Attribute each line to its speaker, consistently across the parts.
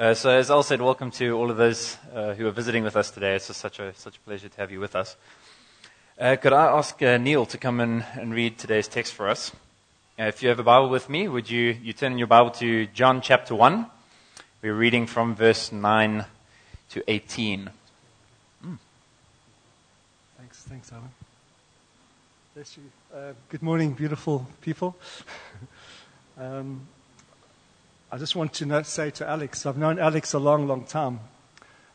Speaker 1: Uh, so, as Al said, welcome to all of those uh, who are visiting with us today. It's just such a, such a pleasure to have you with us. Uh, could I ask uh, Neil to come in and read today's text for us? Uh, if you have a Bible with me, would you, you turn your Bible to John chapter 1? We're reading from verse 9 to 18.
Speaker 2: Mm. Thanks, thanks, Alan. Bless you. Uh, good morning, beautiful people. um, I just want to say to Alex, I've known Alex a long, long time,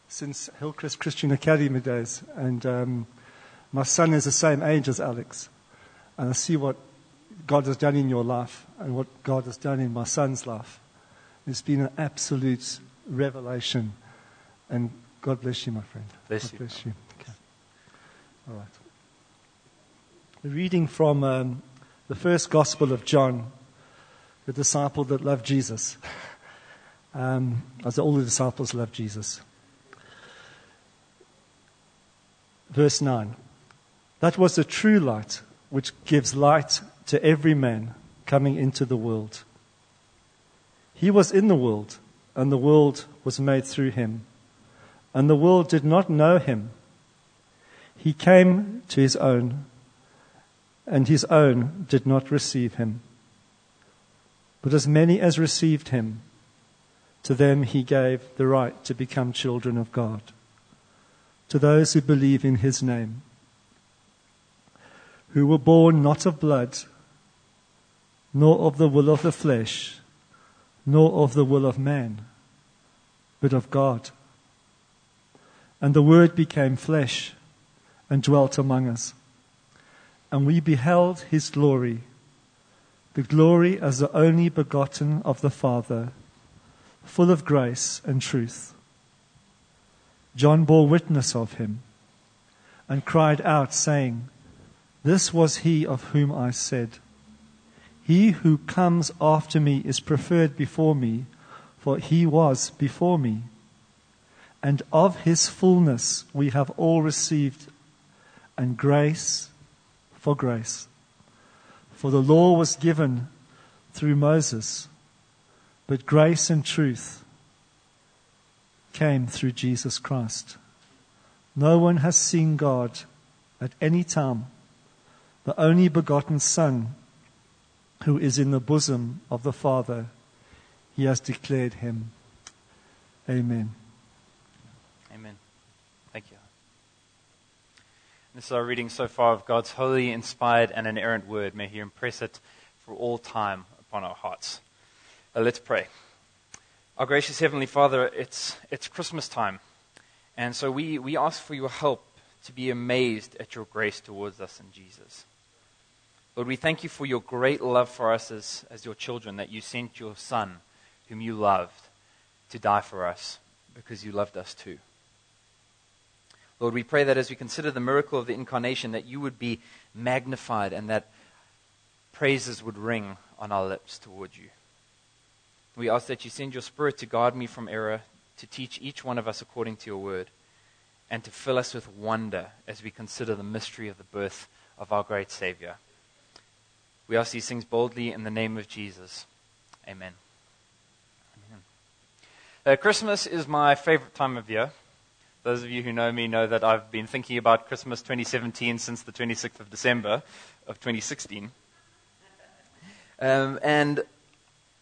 Speaker 2: since Hillcrest Christian Academy days. And um, my son is the same age as Alex. And I see what God has done in your life and what God has done in my son's life. It's been an absolute revelation. And God bless you, my friend.
Speaker 1: Bless
Speaker 2: God
Speaker 1: you.
Speaker 2: Bless you. Okay. All right. The reading from um, the first Gospel of John, the disciple that loved Jesus. Um, as all the disciples loved Jesus. Verse 9. That was the true light which gives light to every man coming into the world. He was in the world, and the world was made through him. And the world did not know him. He came to his own, and his own did not receive him. But as many as received him, to them he gave the right to become children of God, to those who believe in his name, who were born not of blood, nor of the will of the flesh, nor of the will of man, but of God. And the Word became flesh and dwelt among us. And we beheld his glory, the glory as the only begotten of the Father, full of grace and truth. John bore witness of him and cried out, saying, This was he of whom I said, He who comes after me is preferred before me, for he was before me. And of his fullness we have all received, and grace for grace. For the law was given through Moses, but grace and truth came through Jesus Christ. No one has seen God at any time. The only begotten Son, who is in the bosom of the Father, he has declared him. Amen.
Speaker 1: Amen. This is our reading so far of God's holy, inspired, and inerrant word. May He impress it for all time upon our hearts. Uh, let's pray. Our gracious Heavenly Father, it's, it's Christmas time. And so we, we ask for your help to be amazed at your grace towards us in Jesus. Lord, we thank you for your great love for us as, as your children, that you sent your Son, whom you loved, to die for us because you loved us too. Lord, we pray that as we consider the miracle of the incarnation, that you would be magnified and that praises would ring on our lips toward you. We ask that you send your Spirit to guard me from error, to teach each one of us according to your word, and to fill us with wonder as we consider the mystery of the birth of our great Savior. We ask these things boldly in the name of Jesus. Amen. Amen. Uh, Christmas is my favorite time of year. Those of you who know me know that I've been thinking about Christmas 2017 since the 26th of December of 2016. Um, and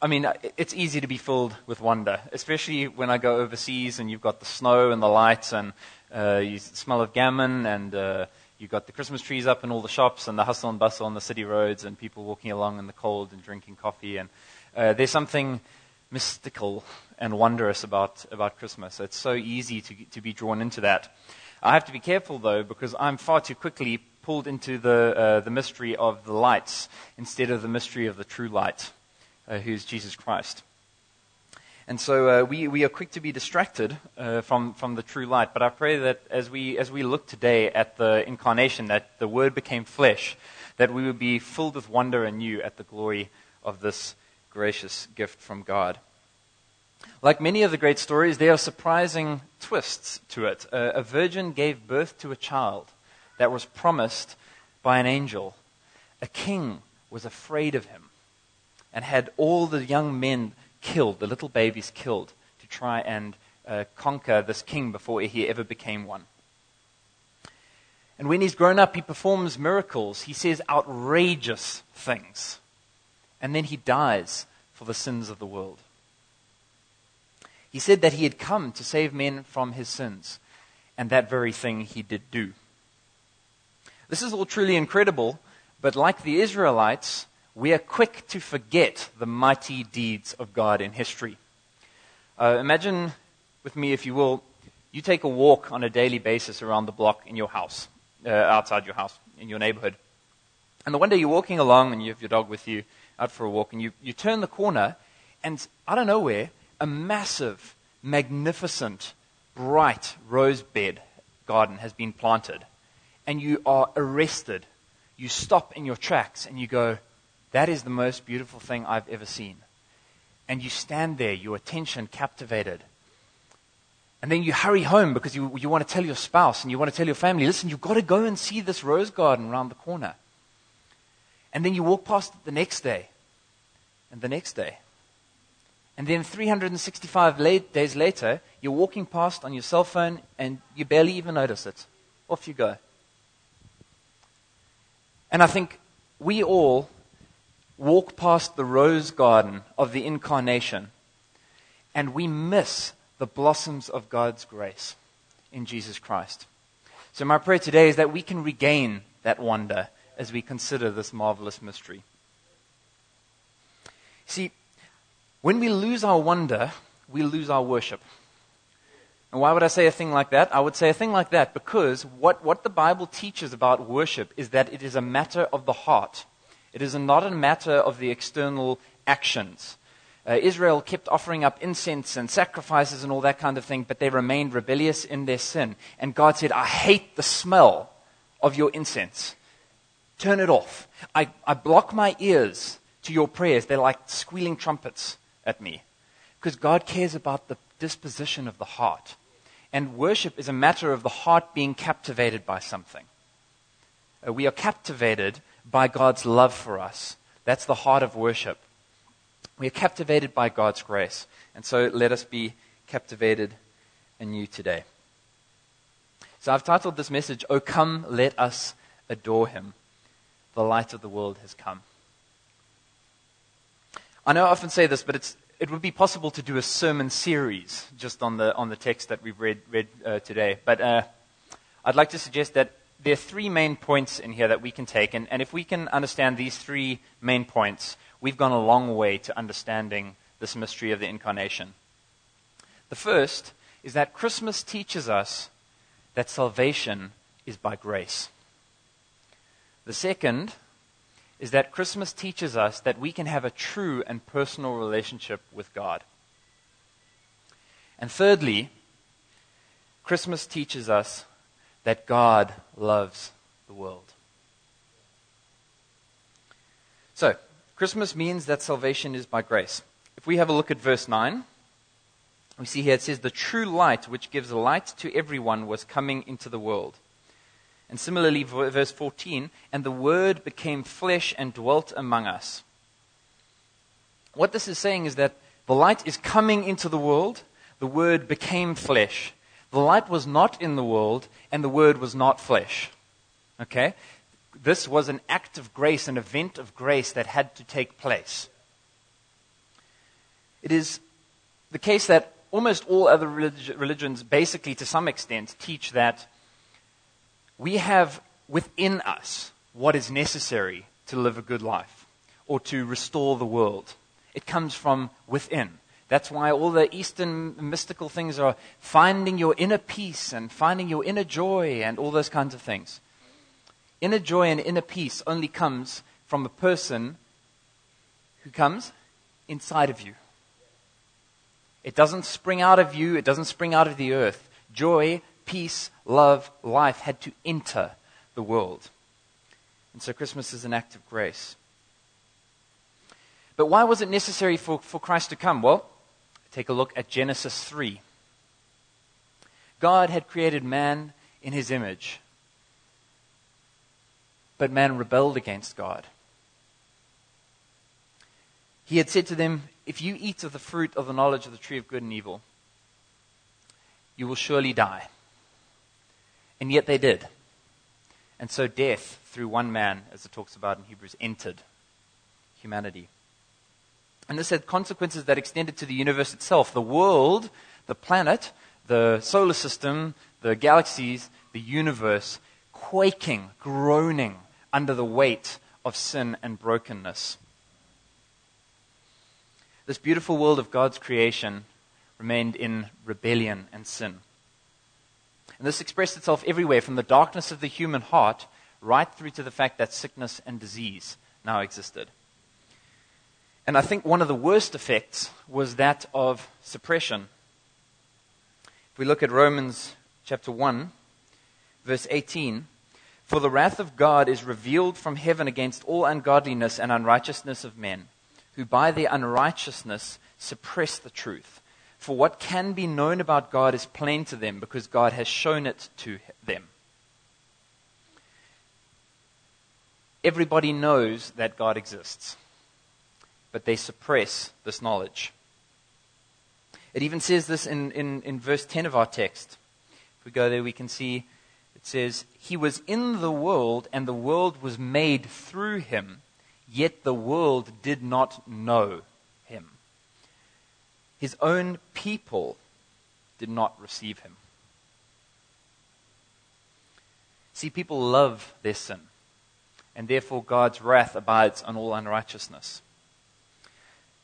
Speaker 1: I mean, it's easy to be filled with wonder, especially when I go overseas and you've got the snow and the lights and uh, you smell of gammon and uh, you've got the Christmas trees up in all the shops and the hustle and bustle on the city roads and people walking along in the cold and drinking coffee. And uh, there's something mystical and wondrous about, about Christmas. It's so easy to, to be drawn into that. I have to be careful, though, because I'm far too quickly pulled into the, uh, the mystery of the lights instead of the mystery of the true light, uh, who's Jesus Christ. And so uh, we, we are quick to be distracted uh, from, from the true light. But I pray that as we, as we look today at the incarnation, that the Word became flesh, that we would be filled with wonder anew at the glory of this gracious gift from God. Like many of the great stories, there are surprising twists to it. Uh, a virgin gave birth to a child that was promised by an angel. A king was afraid of him and had all the young men killed, the little babies killed, to try and uh, conquer this king before he ever became one. And when he's grown up, he performs miracles. He says outrageous things. And then he dies for the sins of the world. He said that he had come to save men from his sins. And that very thing he did do. This is all truly incredible, but like the Israelites, we are quick to forget the mighty deeds of God in history. Uh, imagine with me, if you will, you take a walk on a daily basis around the block in your house, uh, outside your house, in your neighborhood. And the one day you're walking along and you have your dog with you out for a walk, and you, you turn the corner, and out of nowhere, a massive, magnificent, bright rose bed garden has been planted. And you are arrested. You stop in your tracks and you go, That is the most beautiful thing I've ever seen. And you stand there, your attention captivated. And then you hurry home because you, you want to tell your spouse and you want to tell your family, listen, you've got to go and see this rose garden around the corner. And then you walk past it the next day and the next day. And then 365 late, days later, you're walking past on your cell phone and you barely even notice it. Off you go. And I think we all walk past the rose garden of the incarnation and we miss the blossoms of God's grace in Jesus Christ. So, my prayer today is that we can regain that wonder as we consider this marvelous mystery. See, when we lose our wonder, we lose our worship. And why would I say a thing like that? I would say a thing like that because what, what the Bible teaches about worship is that it is a matter of the heart. It is not a matter of the external actions uh, Israel kept offering up incense and sacrifices and all that kind of thing, but they remained rebellious in their sin. And God said, I hate the smell of your incense. Turn it off. I, I block my ears to your prayers. They're like squealing trumpets at me. Because God cares about the disposition of the heart. And worship is a matter of the heart being captivated by something. Uh, we are captivated by God's love for us. That's the heart of worship. We are captivated by God's grace. And so let us be captivated anew today. So I've titled this message, Oh Come, Let Us Adore Him. The light of the world has come. I know I often say this, but it's, it would be possible to do a sermon series just on the, on the text that we've read, read uh, today. But uh, I'd like to suggest that there are three main points in here that we can take. And, and if we can understand these three main points, we've gone a long way to understanding this mystery of the incarnation. The first is that Christmas teaches us that salvation is by grace. The second is that Christmas teaches us that we can have a true and personal relationship with God. And thirdly, Christmas teaches us that God loves the world. So, Christmas means that salvation is by grace. If we have a look at verse 9, we see here it says, The true light which gives light to everyone was coming into the world. And similarly, verse 14, and the Word became flesh and dwelt among us. What this is saying is that the light is coming into the world, the Word became flesh. The light was not in the world, and the Word was not flesh. Okay? this was an act of grace, an event of grace that had to take place. It is the case that almost all other religions, basically to some extent, teach that we have within us what is necessary to live a good life or to restore the world. It comes from within. That's why all the Eastern mystical things are finding your inner peace and finding your inner joy and all those kinds of things. Inner joy and inner peace only comes from a person who comes inside of you. It doesn't spring out of you, it doesn't spring out of the earth. Joy, peace, love, life had to enter the world. And so Christmas is an act of grace. But why was it necessary for, for Christ to come? Well, take a look at Genesis 3. God had created man in his image. But man rebelled against God. He had said to them, If you eat of the fruit of the knowledge of the tree of good and evil, You will surely die. And yet they did. And so death, through one man, as it talks about in Hebrews, entered humanity. And this had consequences that extended to the universe itself. The world, the planet, the solar system, the galaxies, the universe, quaking, groaning under the weight of sin and brokenness. This beautiful world of God's creation remained in rebellion and sin. And this expressed itself everywhere, from the darkness of the human heart right through to the fact that sickness and disease now existed. And I think one of the worst effects was that of suppression. If we look at Romans chapter 1, verse 18, for the wrath of God is revealed from heaven against all ungodliness and unrighteousness of men, who by their unrighteousness suppress the truth. For what can be known about God is plain to them, because God has shown it to them. Everybody knows that God exists but they suppress this knowledge. It even says this in, in, in verse 10 of our text. If we go there, we can see it says, He was in the world, and the world was made through him, yet the world did not know. His own people did not receive him. See, people love their sin, and therefore God's wrath abides on all unrighteousness.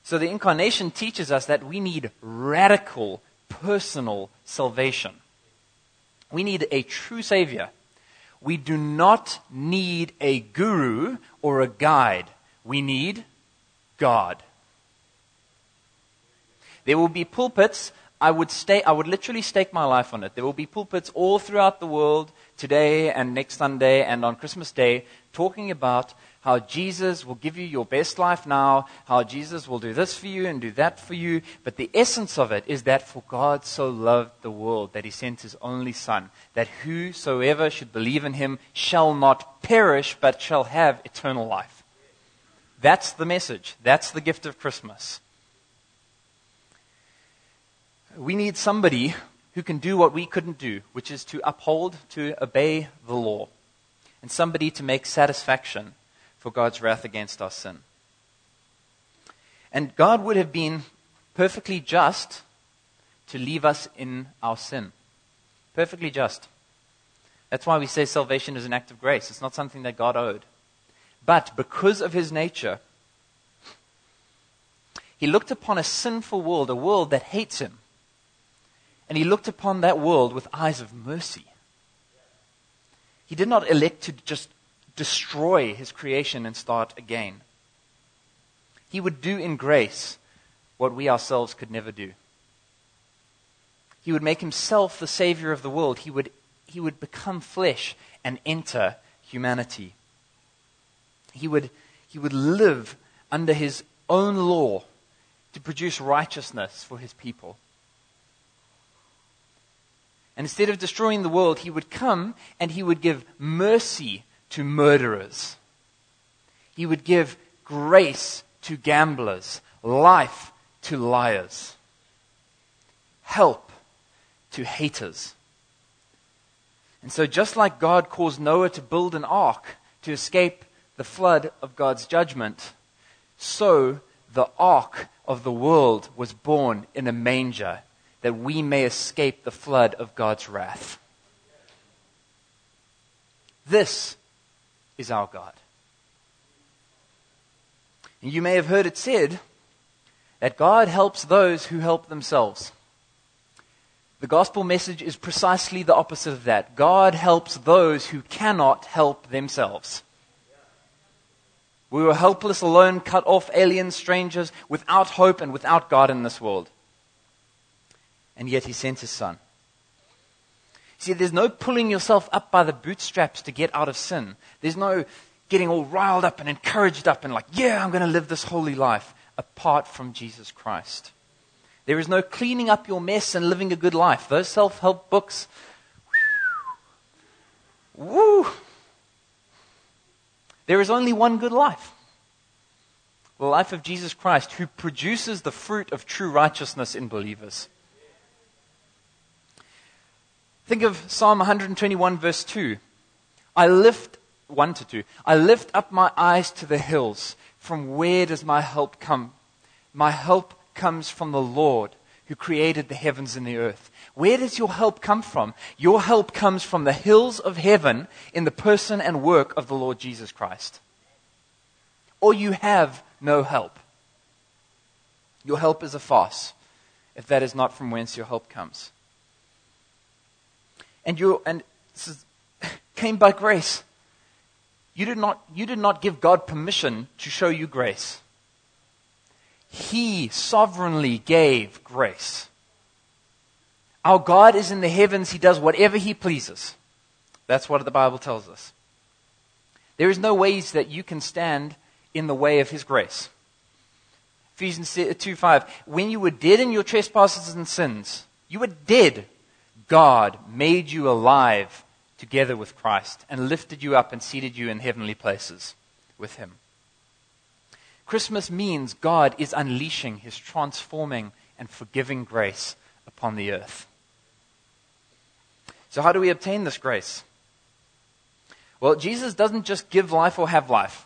Speaker 1: So the incarnation teaches us that we need radical personal salvation. We need a true Savior. We do not need a guru or a guide. We need God. There will be pulpits. I would, stay, I would literally stake my life on it. There will be pulpits all throughout the world today and next Sunday and on Christmas Day talking about how Jesus will give you your best life now, how Jesus will do this for you and do that for you. But the essence of it is that for God so loved the world that he sent his only Son, that whosoever should believe in him shall not perish, but shall have eternal life. That's the message. That's the gift of Christmas. We need somebody who can do what we couldn't do, which is to uphold, to obey the law, and somebody to make satisfaction for God's wrath against our sin. And God would have been perfectly just to leave us in our sin. Perfectly just. That's why we say salvation is an act of grace. It's not something that God owed. But because of his nature, he looked upon a sinful world, a world that hates him. And he looked upon that world with eyes of mercy. He did not elect to just destroy his creation and start again. He would do in grace what we ourselves could never do. He would make himself the Savior of the world. He would, he would become flesh and enter humanity. He would, he would live under his own law to produce righteousness for his people. And instead of destroying the world, he would come and he would give mercy to murderers. He would give grace to gamblers, life to liars, help to haters. And so, just like God caused Noah to build an ark to escape the flood of God's judgment, so the ark of the world was born in a manger that we may escape the flood of God's wrath. This is our God. And you may have heard it said that God helps those who help themselves. The gospel message is precisely the opposite of that. God helps those who cannot help themselves. We were helpless, alone, cut off, alien, strangers, without hope and without God in this world. And yet He sent His Son. See, there's no pulling yourself up by the bootstraps to get out of sin. There's no getting all riled up and encouraged up and like, yeah, I'm going to live this holy life apart from Jesus Christ. There is no cleaning up your mess and living a good life. Those self help books, woo! There is only one good life the life of Jesus Christ, who produces the fruit of true righteousness in believers. Think of Psalm 121, verse 2. I lift, 1 to 2. I lift up my eyes to the hills. From where does my help come? My help comes from the Lord who created the heavens and the earth. Where does your help come from? Your help comes from the hills of heaven in the person and work of the Lord Jesus Christ. Or you have no help. Your help is a farce if that is not from whence your help comes. And you and came by grace. You did not you did not give God permission to show you grace. He sovereignly gave grace. Our God is in the heavens. He does whatever He pleases. That's what the Bible tells us. There is no ways that you can stand in the way of His grace. Ephesians 2 5. When you were dead in your trespasses and sins, you were dead. God made you alive together with Christ and lifted you up and seated you in heavenly places with Him. Christmas means God is unleashing His transforming and forgiving grace upon the earth. So, how do we obtain this grace? Well, Jesus doesn't just give life or have life.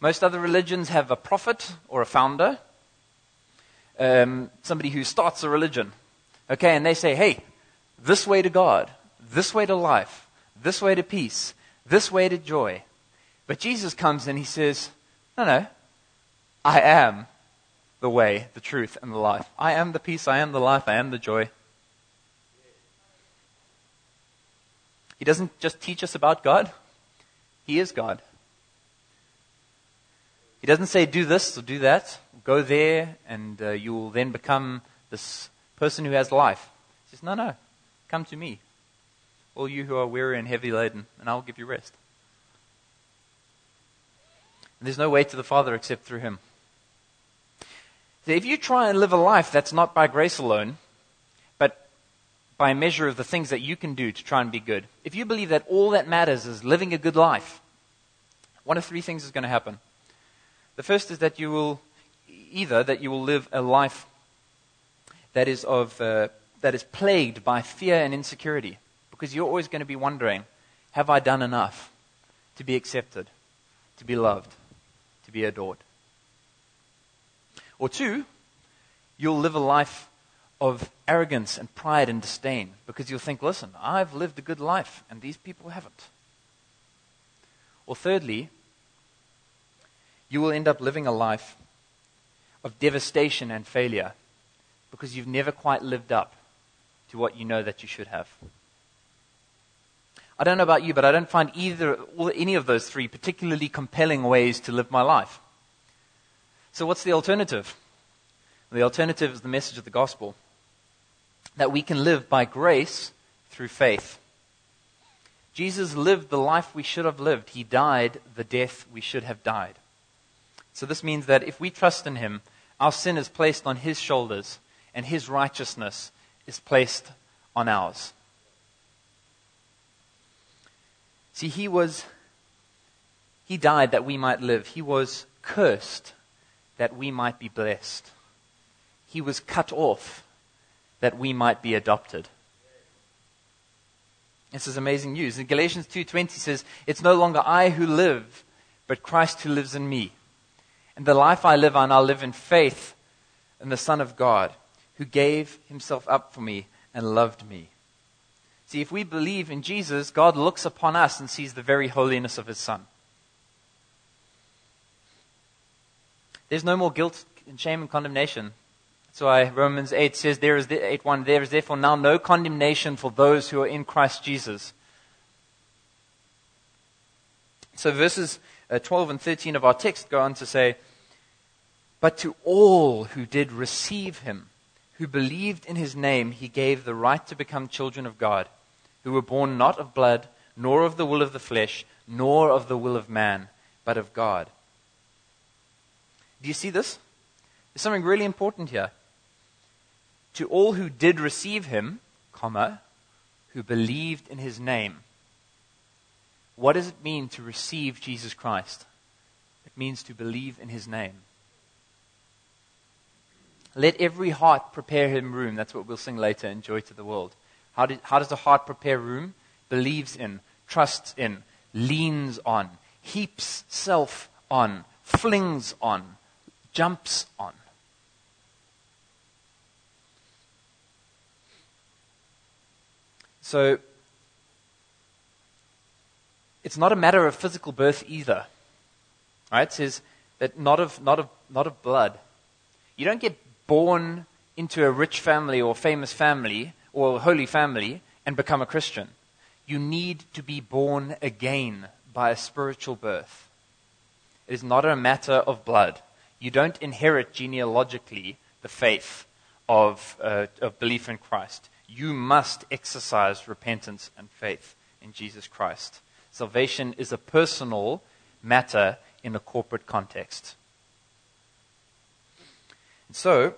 Speaker 1: Most other religions have a prophet or a founder, um, somebody who starts a religion. Okay, and they say, hey, this way to God, this way to life, this way to peace, this way to joy. But Jesus comes and he says, no, no, I am the way, the truth, and the life. I am the peace, I am the life, I am the joy. He doesn't just teach us about God, He is God. He doesn't say, do this or do that, go there, and uh, you will then become this person who has life. He says, no, no, come to me, all you who are weary and heavy laden, and I will give you rest. And there's no way to the Father except through Him. If you try and live a life that's not by grace alone, but by measure of the things that you can do to try and be good, if you believe that all that matters is living a good life, one of three things is going to happen. The first is that you will either that you will live a life that is of uh, that is plagued by fear and insecurity, because you're always going to be wondering, have I done enough to be accepted, to be loved, to be adored? Or two, you'll live a life of arrogance and pride and disdain because you'll think, listen, I've lived a good life and these people haven't. Or thirdly, you will end up living a life of devastation and failure because you've never quite lived up to what you know that you should have. I don't know about you, but I don't find either or any of those three particularly compelling ways to live my life. So, what's the alternative? The alternative is the message of the gospel that we can live by grace through faith. Jesus lived the life we should have lived, He died the death we should have died. So, this means that if we trust in Him, our sin is placed on His shoulders, and His righteousness is placed on ours. See, He was. He died that we might live. He was cursed that we might be blessed. He was cut off that we might be adopted. This is amazing news. In Galatians 2:20 says, "It's no longer I who live, but Christ who lives in me. And the life I live, I now live in faith in the Son of God, who gave himself up for me and loved me." See, if we believe in Jesus, God looks upon us and sees the very holiness of his Son. There's no more guilt and shame and condemnation. That's why Romans 8 says, there is, 8 1, there is therefore now no condemnation for those who are in Christ Jesus. So verses uh, 12 and 13 of our text go on to say, But to all who did receive him, who believed in his name, he gave the right to become children of God, who were born not of blood, nor of the will of the flesh, nor of the will of man, but of God. Do you see this? There's something really important here. To all who did receive him, comma, who believed in his name. What does it mean to receive Jesus Christ? It means to believe in his name. Let every heart prepare him room. That's what we'll sing later in Joy to the World. How, did, how does the heart prepare room? Believes in, trusts in, leans on, heaps self on, flings on, jumps on. So, it's not a matter of physical birth either. Right? It says that not of, not of, not of blood. You don't get born into a rich family or famous family or holy family and become a Christian. You need to be born again by a spiritual birth. It is not a matter of blood. You don't inherit genealogically the faith of, uh, of belief in Christ. You must exercise repentance and faith in Jesus Christ. Salvation is a personal matter in a corporate context. So,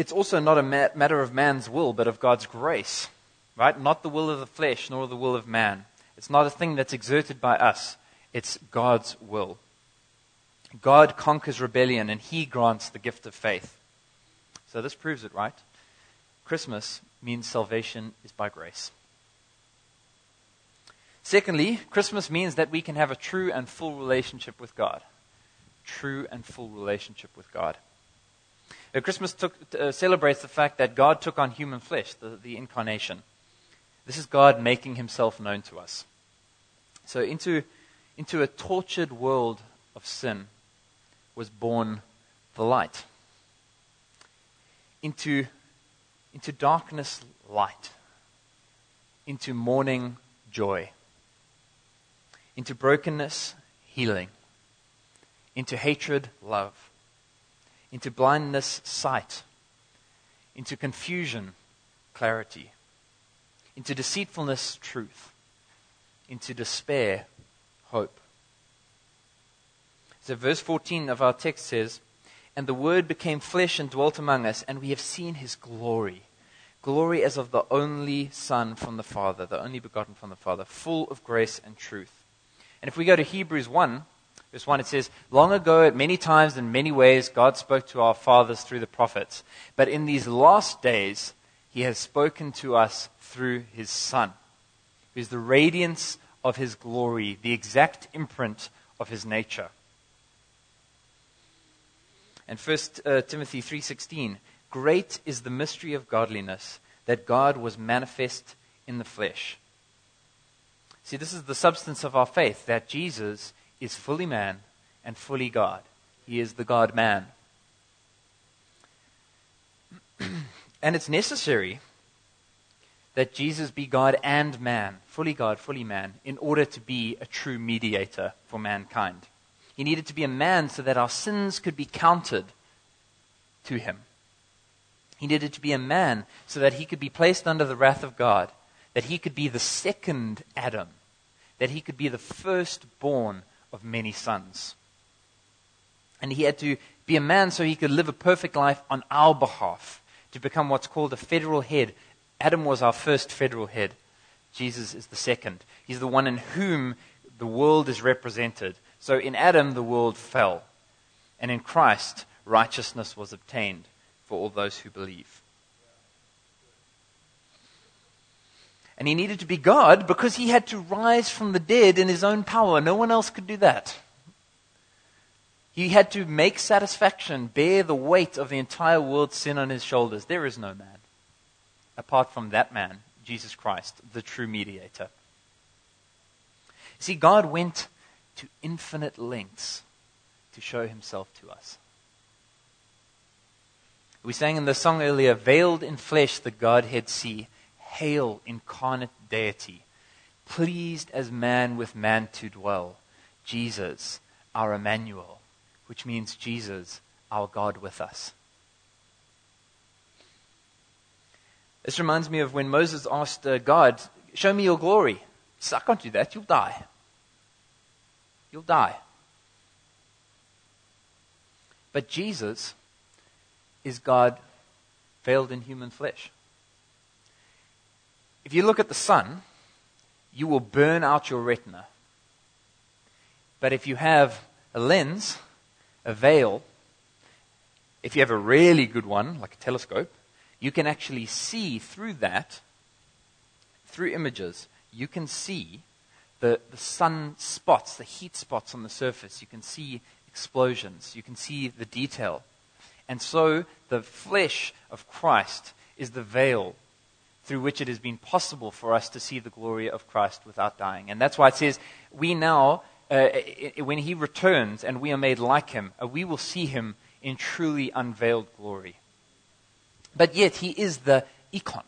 Speaker 1: it's also not a matter of man's will, but of God's grace. Right? Not the will of the flesh, nor the will of man. It's not a thing that's exerted by us, it's God's will. God conquers rebellion, and He grants the gift of faith. So this proves it, right? Christmas means salvation is by grace. Secondly, Christmas means that we can have a true and full relationship with God. True and full relationship with God. Christmas took, uh, celebrates the fact that God took on human flesh, the, the incarnation. This is God making himself known to us. So, into, into a tortured world of sin was born the light. Into, into darkness, light. Into mourning, joy. Into brokenness, healing. Into hatred, love into blindness, sight, into confusion, clarity, into deceitfulness, truth, into despair, hope. So, verse 14 of our text says, And the Word became flesh and dwelt among us, and we have seen his glory. Glory as of the only Son from the Father, the only begotten from the Father, full of grace and truth. And if we go to Hebrews 1, Verse 1, it says, Long ago, at many times and many ways, God spoke to our fathers through the prophets. But in these last days, he has spoken to us through his Son, who is the radiance of his glory, the exact imprint of his nature. And 1 uh, Timothy 3:16, great is the mystery of godliness that God was manifest in the flesh. See, this is the substance of our faith that Jesus is fully man and fully God. He is the God man. and it's necessary that Jesus be God and man, fully God, fully man, in order to be a true mediator for mankind. He needed to be a man so that our sins could be counted to him. He needed to be a man so that he could be placed under the wrath of God, that he could be the second Adam, that he could be the firstborn of many sons. And he had to be a man so he could live a perfect life on our behalf, to become what's called a federal head. Adam was our first federal head. Jesus is the second. He's the one in whom the world is represented. So in Adam, the world fell. And in Christ, righteousness was obtained for all those who believe. And he needed to be God because he had to rise from the dead in his own power. No one else could do that. He had to make satisfaction, bear the weight of the entire world's sin on his shoulders. There is no man apart from that man, Jesus Christ, the true mediator. See, God went to infinite lengths to show himself to us. We sang in the song earlier, veiled in flesh the Godhead see. Hail, incarnate deity, pleased as man with man to dwell. Jesus, our Emmanuel, which means Jesus, our God with us. This reminds me of when Moses asked uh, God, Show me your glory. He said, I can't do that. You'll die. You'll die. But Jesus is God veiled in human flesh. If you look at the sun, you will burn out your retina. But if you have a lens, a veil, if you have a really good one, like a telescope, you can actually see through that, through images, you can see the, the sun spots, the heat spots on the surface. You can see explosions. You can see the detail. And so the flesh of Christ is the veil through which it has been possible for us to see the glory of Christ without dying. And that's why it says, we now, uh, when he returns and we are made like him, uh, we will see him in truly unveiled glory. But yet, he is the icon,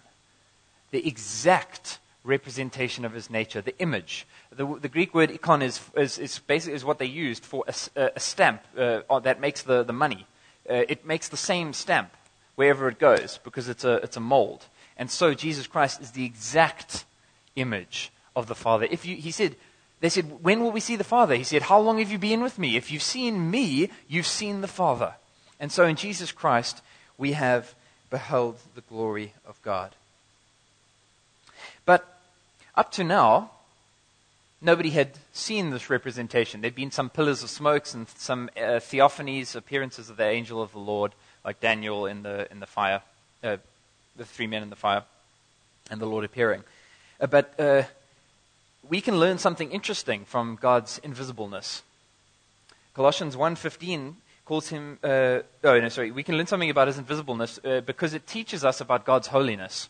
Speaker 1: the exact representation of his nature, the image. The, the Greek word icon is, is, is, basically is what they used for a, a stamp uh, that makes the, the money. Uh, it makes the same stamp wherever it goes because it's a, it's a mold. And so Jesus Christ is the exact image of the Father. If you, he said, they said, When will we see the Father? He said, How long have you been with me? If you've seen me, you've seen the Father. And so in Jesus Christ, we have beheld the glory of God. But up to now, nobody had seen this representation. There'd been some pillars of smokes and some uh, theophanies, appearances of the angel of the Lord, like Daniel in the, in the fire. Uh, the three men in the fire and the Lord appearing. Uh, but uh, we can learn something interesting from God's invisibleness. Colossians 1.15 calls him, uh, oh no, sorry, we can learn something about his invisibleness uh, because it teaches us about God's holiness.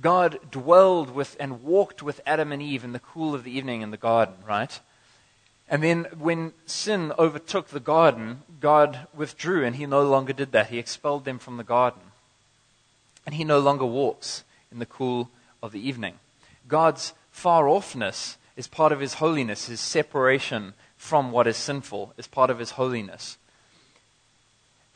Speaker 1: God dwelled with and walked with Adam and Eve in the cool of the evening in the garden, right? And then when sin overtook the garden, God withdrew and he no longer did that. He expelled them from the garden and he no longer walks in the cool of the evening. God's far offness is part of his holiness, his separation from what is sinful is part of his holiness.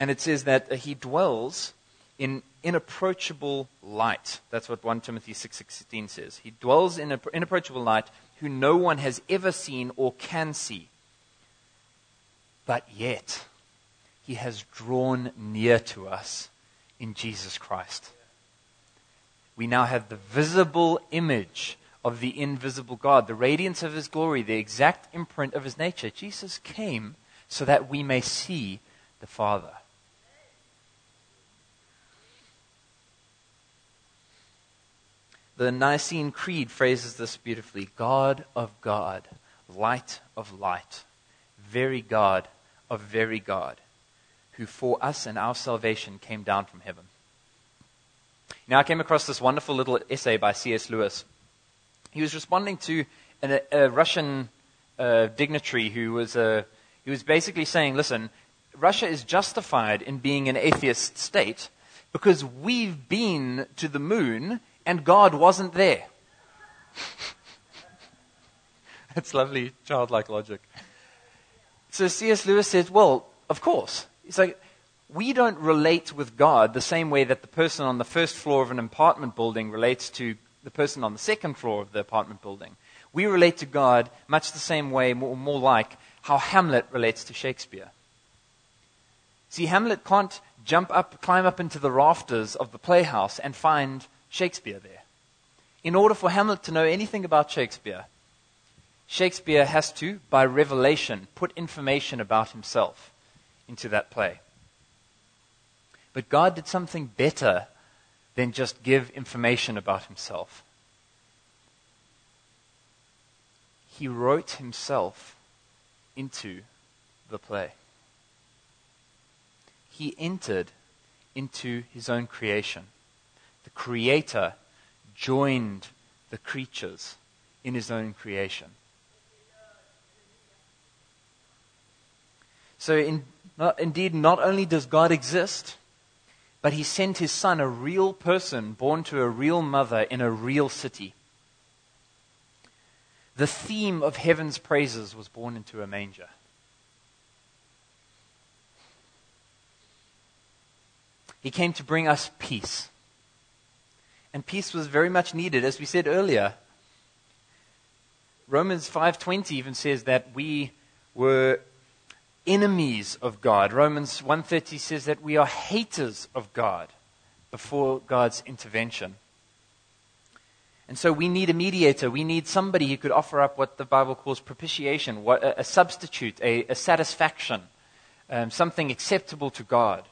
Speaker 1: And it says that he dwells in inapproachable light. That's what 1 Timothy 6:16 says. He dwells in inapproachable light who no one has ever seen or can see. But yet he has drawn near to us in Jesus Christ we now have the visible image of the invisible God, the radiance of his glory, the exact imprint of his nature. Jesus came so that we may see the Father. The Nicene Creed phrases this beautifully God of God, light of light, very God of very God, who for us and our salvation came down from heaven. Now, I came across this wonderful little essay by C.S. Lewis. He was responding to an, a, Russian uh, dignitary who was, uh, he was basically saying, listen, Russia is justified in being an atheist state because we've been to the moon and God wasn't there. That's lovely childlike logic. So C.S. Lewis says, well, of course. He's like, we don't relate with God the same way that the person on the first floor of an apartment building relates to the person on the second floor of the apartment building. We relate to God much the same way, more, more like how Hamlet relates to Shakespeare. See, Hamlet can't jump up, climb up into the rafters of the playhouse and find Shakespeare there. In order for Hamlet to know anything about Shakespeare, Shakespeare has to, by revelation, put information about himself into that play. But God did something better than just give information about himself. He wrote himself into the play. He entered into his own creation. The Creator joined the creatures in his own creation. So, in, not, indeed, not only does God exist, but he sent his son, a real person born to a real mother in a real city. The theme of heaven's praises was born into a manger. He came to bring us peace. And peace was very much needed as we said earlier. Romans 5:20 even says that we were enemies of God. Romans 1:30 says that we are haters of God before God's intervention. And so we need a mediator. We need somebody who could offer up what the Bible calls propitiation, what, a, a substitute, a, a satisfaction, um, something acceptable to God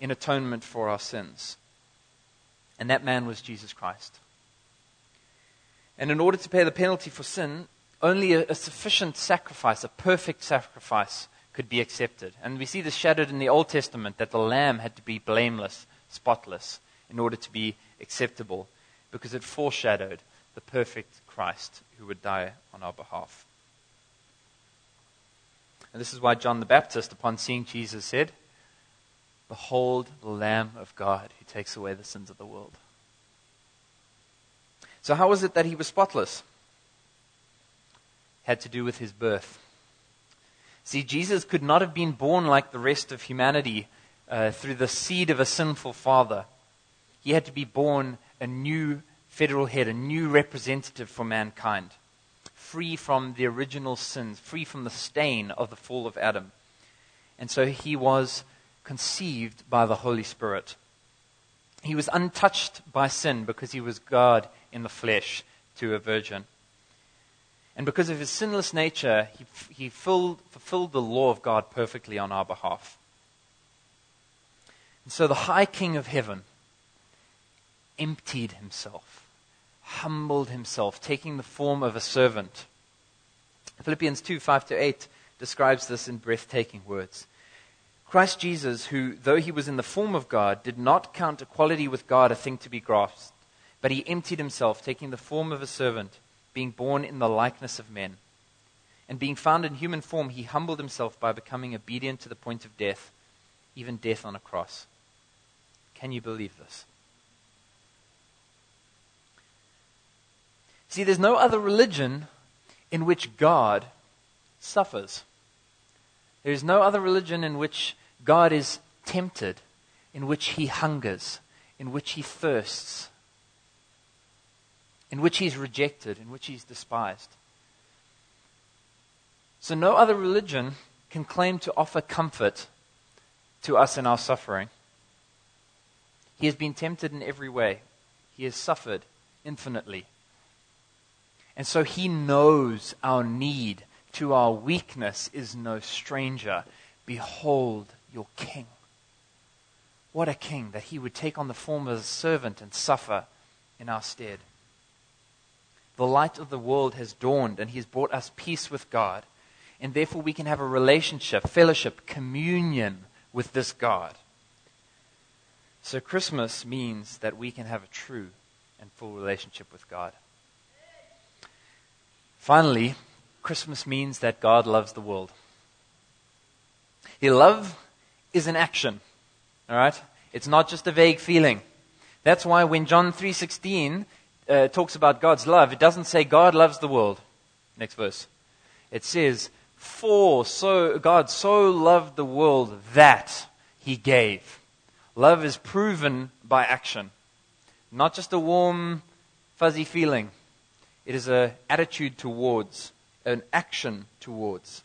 Speaker 1: in atonement for our sins. And that man was Jesus Christ. And in order to pay the penalty for sin, only a, a, sufficient sacrifice, a perfect sacrifice, could be accepted. And we see this shadowed in the Old Testament that the lamb had to be blameless, spotless, in order to be acceptable, because it foreshadowed the perfect Christ who would die on our behalf. And this is why John the Baptist, upon seeing Jesus, said, Behold the Lamb of God who takes away the sins of the world. So, how was it that he was spotless? Had to do with his birth. See, Jesus could not have been born like the rest of humanity uh, through the seed of a sinful father. He had to be born a new federal head, a new representative for mankind, free from the original sins, free from the stain of the fall of Adam. And so he was conceived by the Holy Spirit. He was untouched by sin because he was God in the flesh to a virgin. And because of his sinless nature, he, he filled, fulfilled the law of God perfectly on our behalf. And so the high king of heaven emptied himself, humbled himself, taking the form of a servant. Philippians 2 5 to 8 describes this in breathtaking words. Christ Jesus, who, though he was in the form of God, did not count equality with God a thing to be grasped, but he emptied himself, taking the form of a servant, being born in the likeness of men. And being found in human form, he humbled himself by becoming obedient to the point of death, even death on a cross. Can you believe this? See, there's no other religion in which God suffers. There is no other religion in which God is tempted, in which he hungers, in which he thirsts, in which he's rejected, in which he's despised. So no other religion can claim to offer comfort to us in our suffering. He has been tempted in every way. He has suffered infinitely. And so he knows our need to our weakness is no stranger. Behold your king. What a king that he would take on the form of a servant and suffer in our stead. The light of the world has dawned and he has brought us peace with God. And therefore we can have a relationship, fellowship, communion with this God. So Christmas means that we can have a true and full relationship with God. Finally, Christmas means that God loves the world. He love is an action. All right? It's not just a vague feeling. That's why when John 3:16 uh, talks about God's love, it doesn't say God loves the world. Next verse. It says, "For so God so loved the world that he gave." Love is proven by action, not just a warm, fuzzy feeling. It is an attitude towards, an action towards.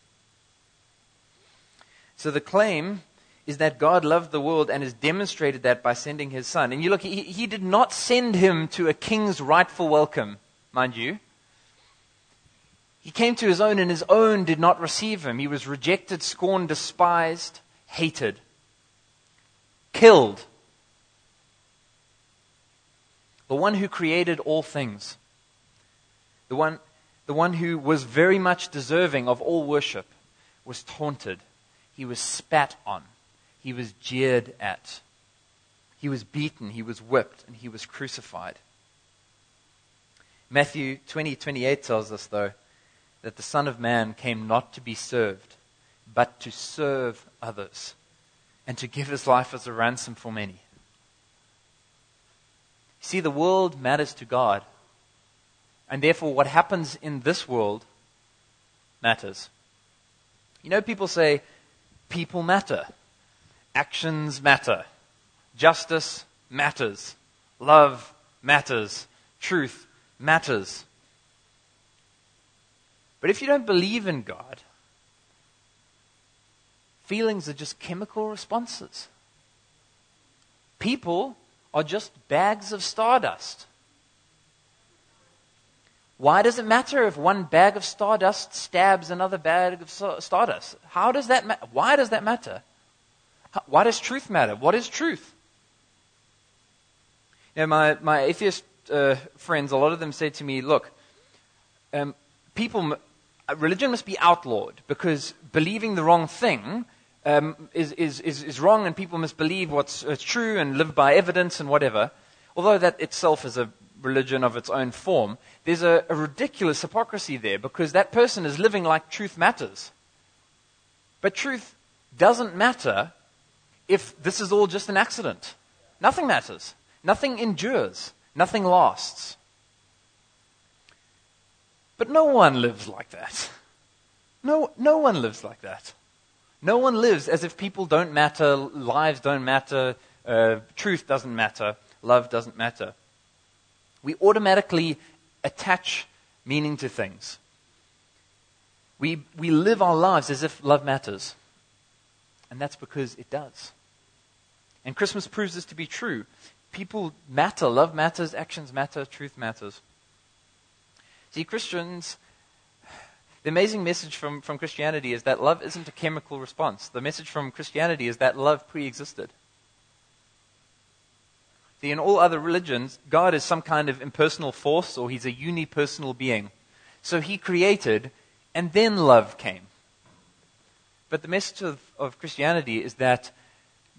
Speaker 1: So the claim is that God loved the world and has demonstrated that by sending his son. And you look, he, he did not send him to a king's rightful welcome, mind you. He came to his own, and his own did not receive him. He was rejected, scorned, despised, hated, killed. The one who created all things, the one, the one who was very much deserving of all worship, was taunted. He was spat on he was jeered at. He was beaten, he was whipped, and he was crucified. Matthew 20, 28 tells us, though, that the Son of Man came not to be served, but to serve others, and to give his life as a ransom for many. See, the world matters to God, and therefore what happens in this world matters. You know, people say, people matter. Actions matter. Justice matters. Love matters. Truth matters. But if you don't believe in God, feelings are just chemical responses. People are just bags of stardust. Why does it matter if one bag of stardust stabs another bag of stardust? How does that ma- why does that matter? Why does truth matter? What is truth? Know, my, my atheist uh, friends, a lot of them say to me, look, um, people, religion must be outlawed because believing the wrong thing um, is, is, is, is wrong and people must believe what's uh, true and live by evidence and whatever. Although that itself is a religion of its own form, there's a, a ridiculous hypocrisy there because that person is living like truth matters. But truth doesn't matter if this is all just an accident. Nothing matters. Nothing endures. Nothing lasts. But no one lives like that. No, no one lives like that. No one lives as if people don't matter, lives don't matter, uh, truth doesn't matter, love doesn't matter. We automatically attach meaning to things. We, we live our lives as if love matters. And that's because it does. And Christmas proves this to be true. People matter, love matters, actions matter, truth matters. See, Christians, the amazing message from, from Christianity is that love isn't a chemical response. The message from Christianity is that love pre existed. See, in all other religions, God is some kind of impersonal force or he's a unipersonal being. So he created, and then love came. But the message of, of Christianity is that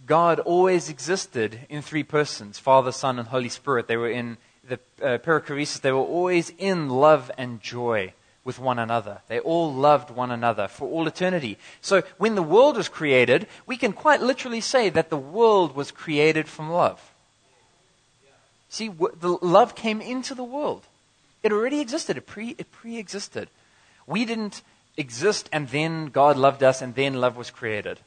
Speaker 1: God always existed in three persons Father, Son, and Holy Spirit. They were in the uh, perichoresis, they were always in love and joy with one another. They all loved one another for all eternity. So when the world was created, we can quite literally say that the world was created from love. See, the love came into the world. It already existed. It pre it pre-existed. We didn't exist and then God loved us and then love was created.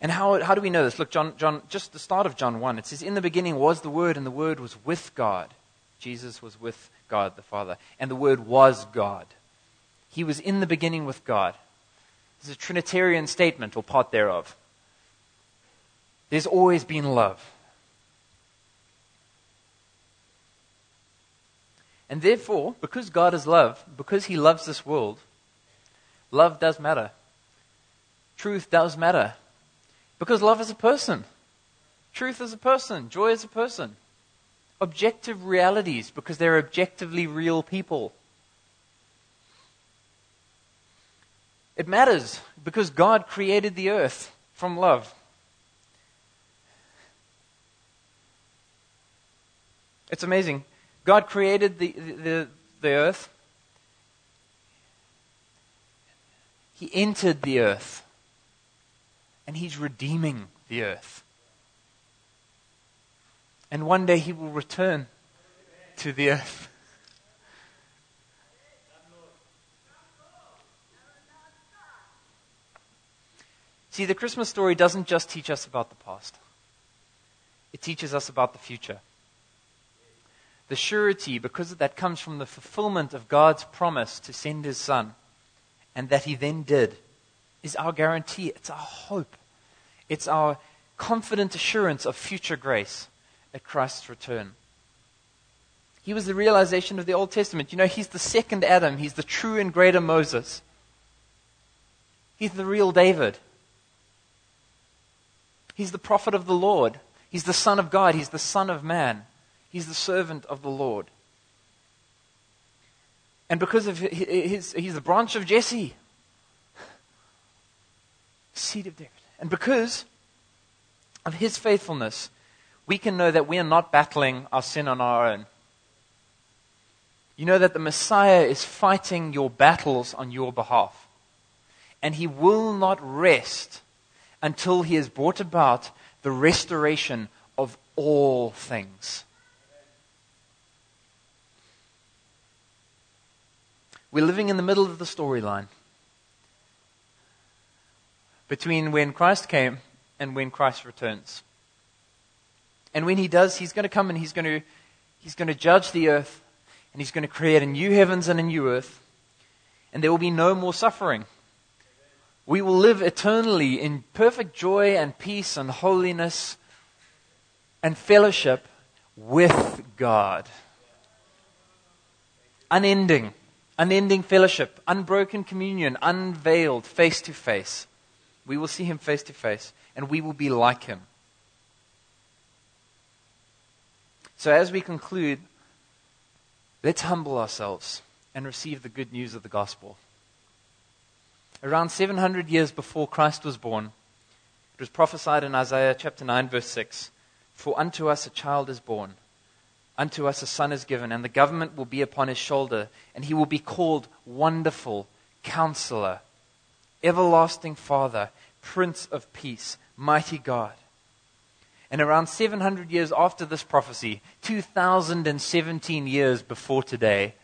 Speaker 1: And how, how do we know this? Look, John, John, just the start of John 1, it says, In the beginning was the Word, and the Word was with God. Jesus was with God the Father. And the Word was God. He was in the beginning with God. This is a Trinitarian statement, or part thereof. There's always been love. And therefore, because God is love, because He loves this world, love does matter. Truth does matter. Because love is a person. Truth is a person. Joy is a person. Objective realities, because they're objectively real people. It matters because God created the earth from love. It's amazing. God created the, the, the earth. He entered the earth. And He's redeeming the earth. And one day He will return to the earth. See, the Christmas story doesn't just teach us about the past, it teaches us about the future. The surety, because of that, comes from the fulfillment of God's promise to send His Son, and that He then did, is our guarantee. It's our hope. It's our confident assurance of future grace at Christ's return. He was the realization of the Old Testament. You know, He's the second Adam, He's the true and greater Moses. He's the real David. He's the prophet of the Lord. He's the Son of God. He's the Son of Man. He's the servant of the Lord. And because of his, he's the branch of Jesse, seed of David. And because of his faithfulness, we can know that we are not battling our sin on our own. You know that the Messiah is fighting your battles on your behalf. And he will not rest until he has brought about the restoration of all things. We're living in the middle of the storyline between when Christ came and when Christ returns. And when he does, he's going to come and he's going to, he's going to judge the earth and he's going to create a new heavens and a new earth. And there will be no more suffering. We will live eternally in perfect joy and peace and holiness and fellowship with God. Unending unending fellowship, unbroken communion, unveiled face to face. We will see him face to face, and we will be like him. So, as we conclude, let's humble ourselves and receive the good news of the gospel. Around 700 years before Christ was born, it was prophesied in Isaiah chapter 9, verse 6 For unto us a child is born, unto us a son is given, and the government will be upon his shoulder, and he will be called Wonderful, Counselor, Everlasting Father, Prince of Peace, Mighty God. And around 700 years after this prophecy, 2017 years before today,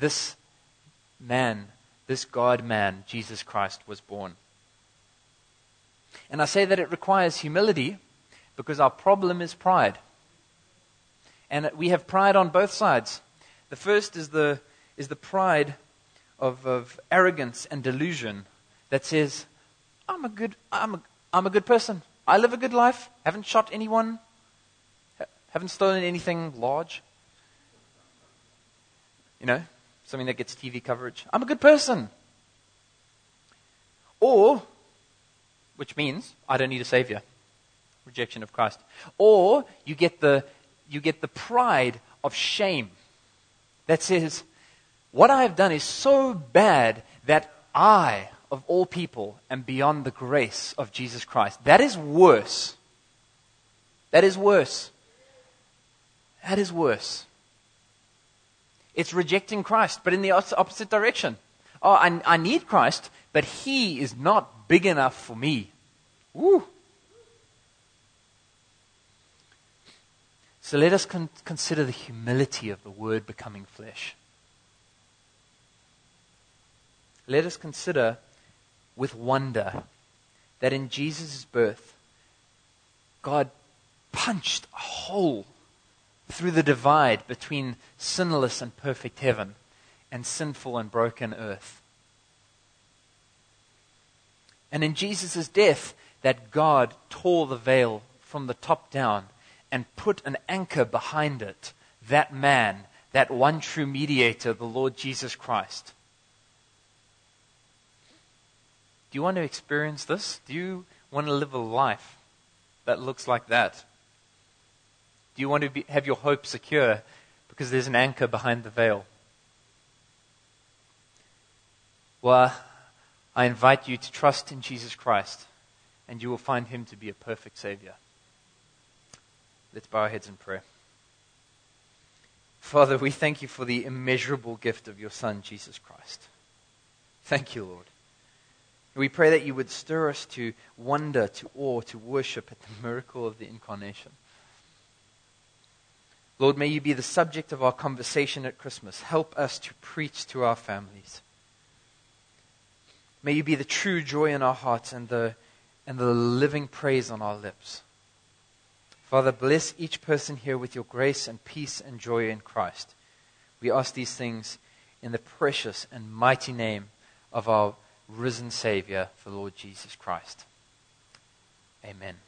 Speaker 1: this man, this God man, Jesus Christ, was born. And I say that it requires humility because our problem is pride. And we have pride on both sides. The first is the, is the pride of, of arrogance and delusion that says, I'm a, good, I'm, a, I'm a good person. I live a good life. Haven't shot anyone. Haven't stolen anything large. You know, something that gets TV coverage. I'm a good person. Or, which means I don't need a savior. Rejection of Christ. Or you get the, you get the pride of shame that says, what I have done is so bad that I, of all people, and beyond the grace of Jesus Christ. That is worse. That is worse. That is worse. It's rejecting Christ, but in the opposite direction. Oh, I, I need Christ, but He is not big enough for me. Woo. So let us con- consider the humility of the Word becoming flesh. Let us consider with wonder that in Jesus' birth, God punched a hole through the divide between sinless and perfect heaven and sinful and broken earth. And in Jesus' death, that God tore the veil from the top down and put an anchor behind it. That man, that one true mediator, the Lord Jesus Christ. Do you want to experience this? Do you want to live a life that looks like that? Do you want to be, have your hope secure because there's an anchor behind the veil? Well, I invite you to trust in Jesus Christ, and you will find him to be a perfect Savior. Let's bow our heads in prayer. Father, we thank you for the immeasurable gift of your Son, Jesus Christ. Thank you, Lord. We pray that you would stir us to wonder, to awe, to worship at the miracle of the incarnation. Lord, may you be the subject of our conversation at Christmas. Help us to preach to our families. May you be the true joy in our hearts and the, and the living praise on our lips. Father, bless each person here with your grace and peace and joy in Christ. We ask these things in the precious and mighty name of our risen Savior, the Lord Jesus Christ. Amen.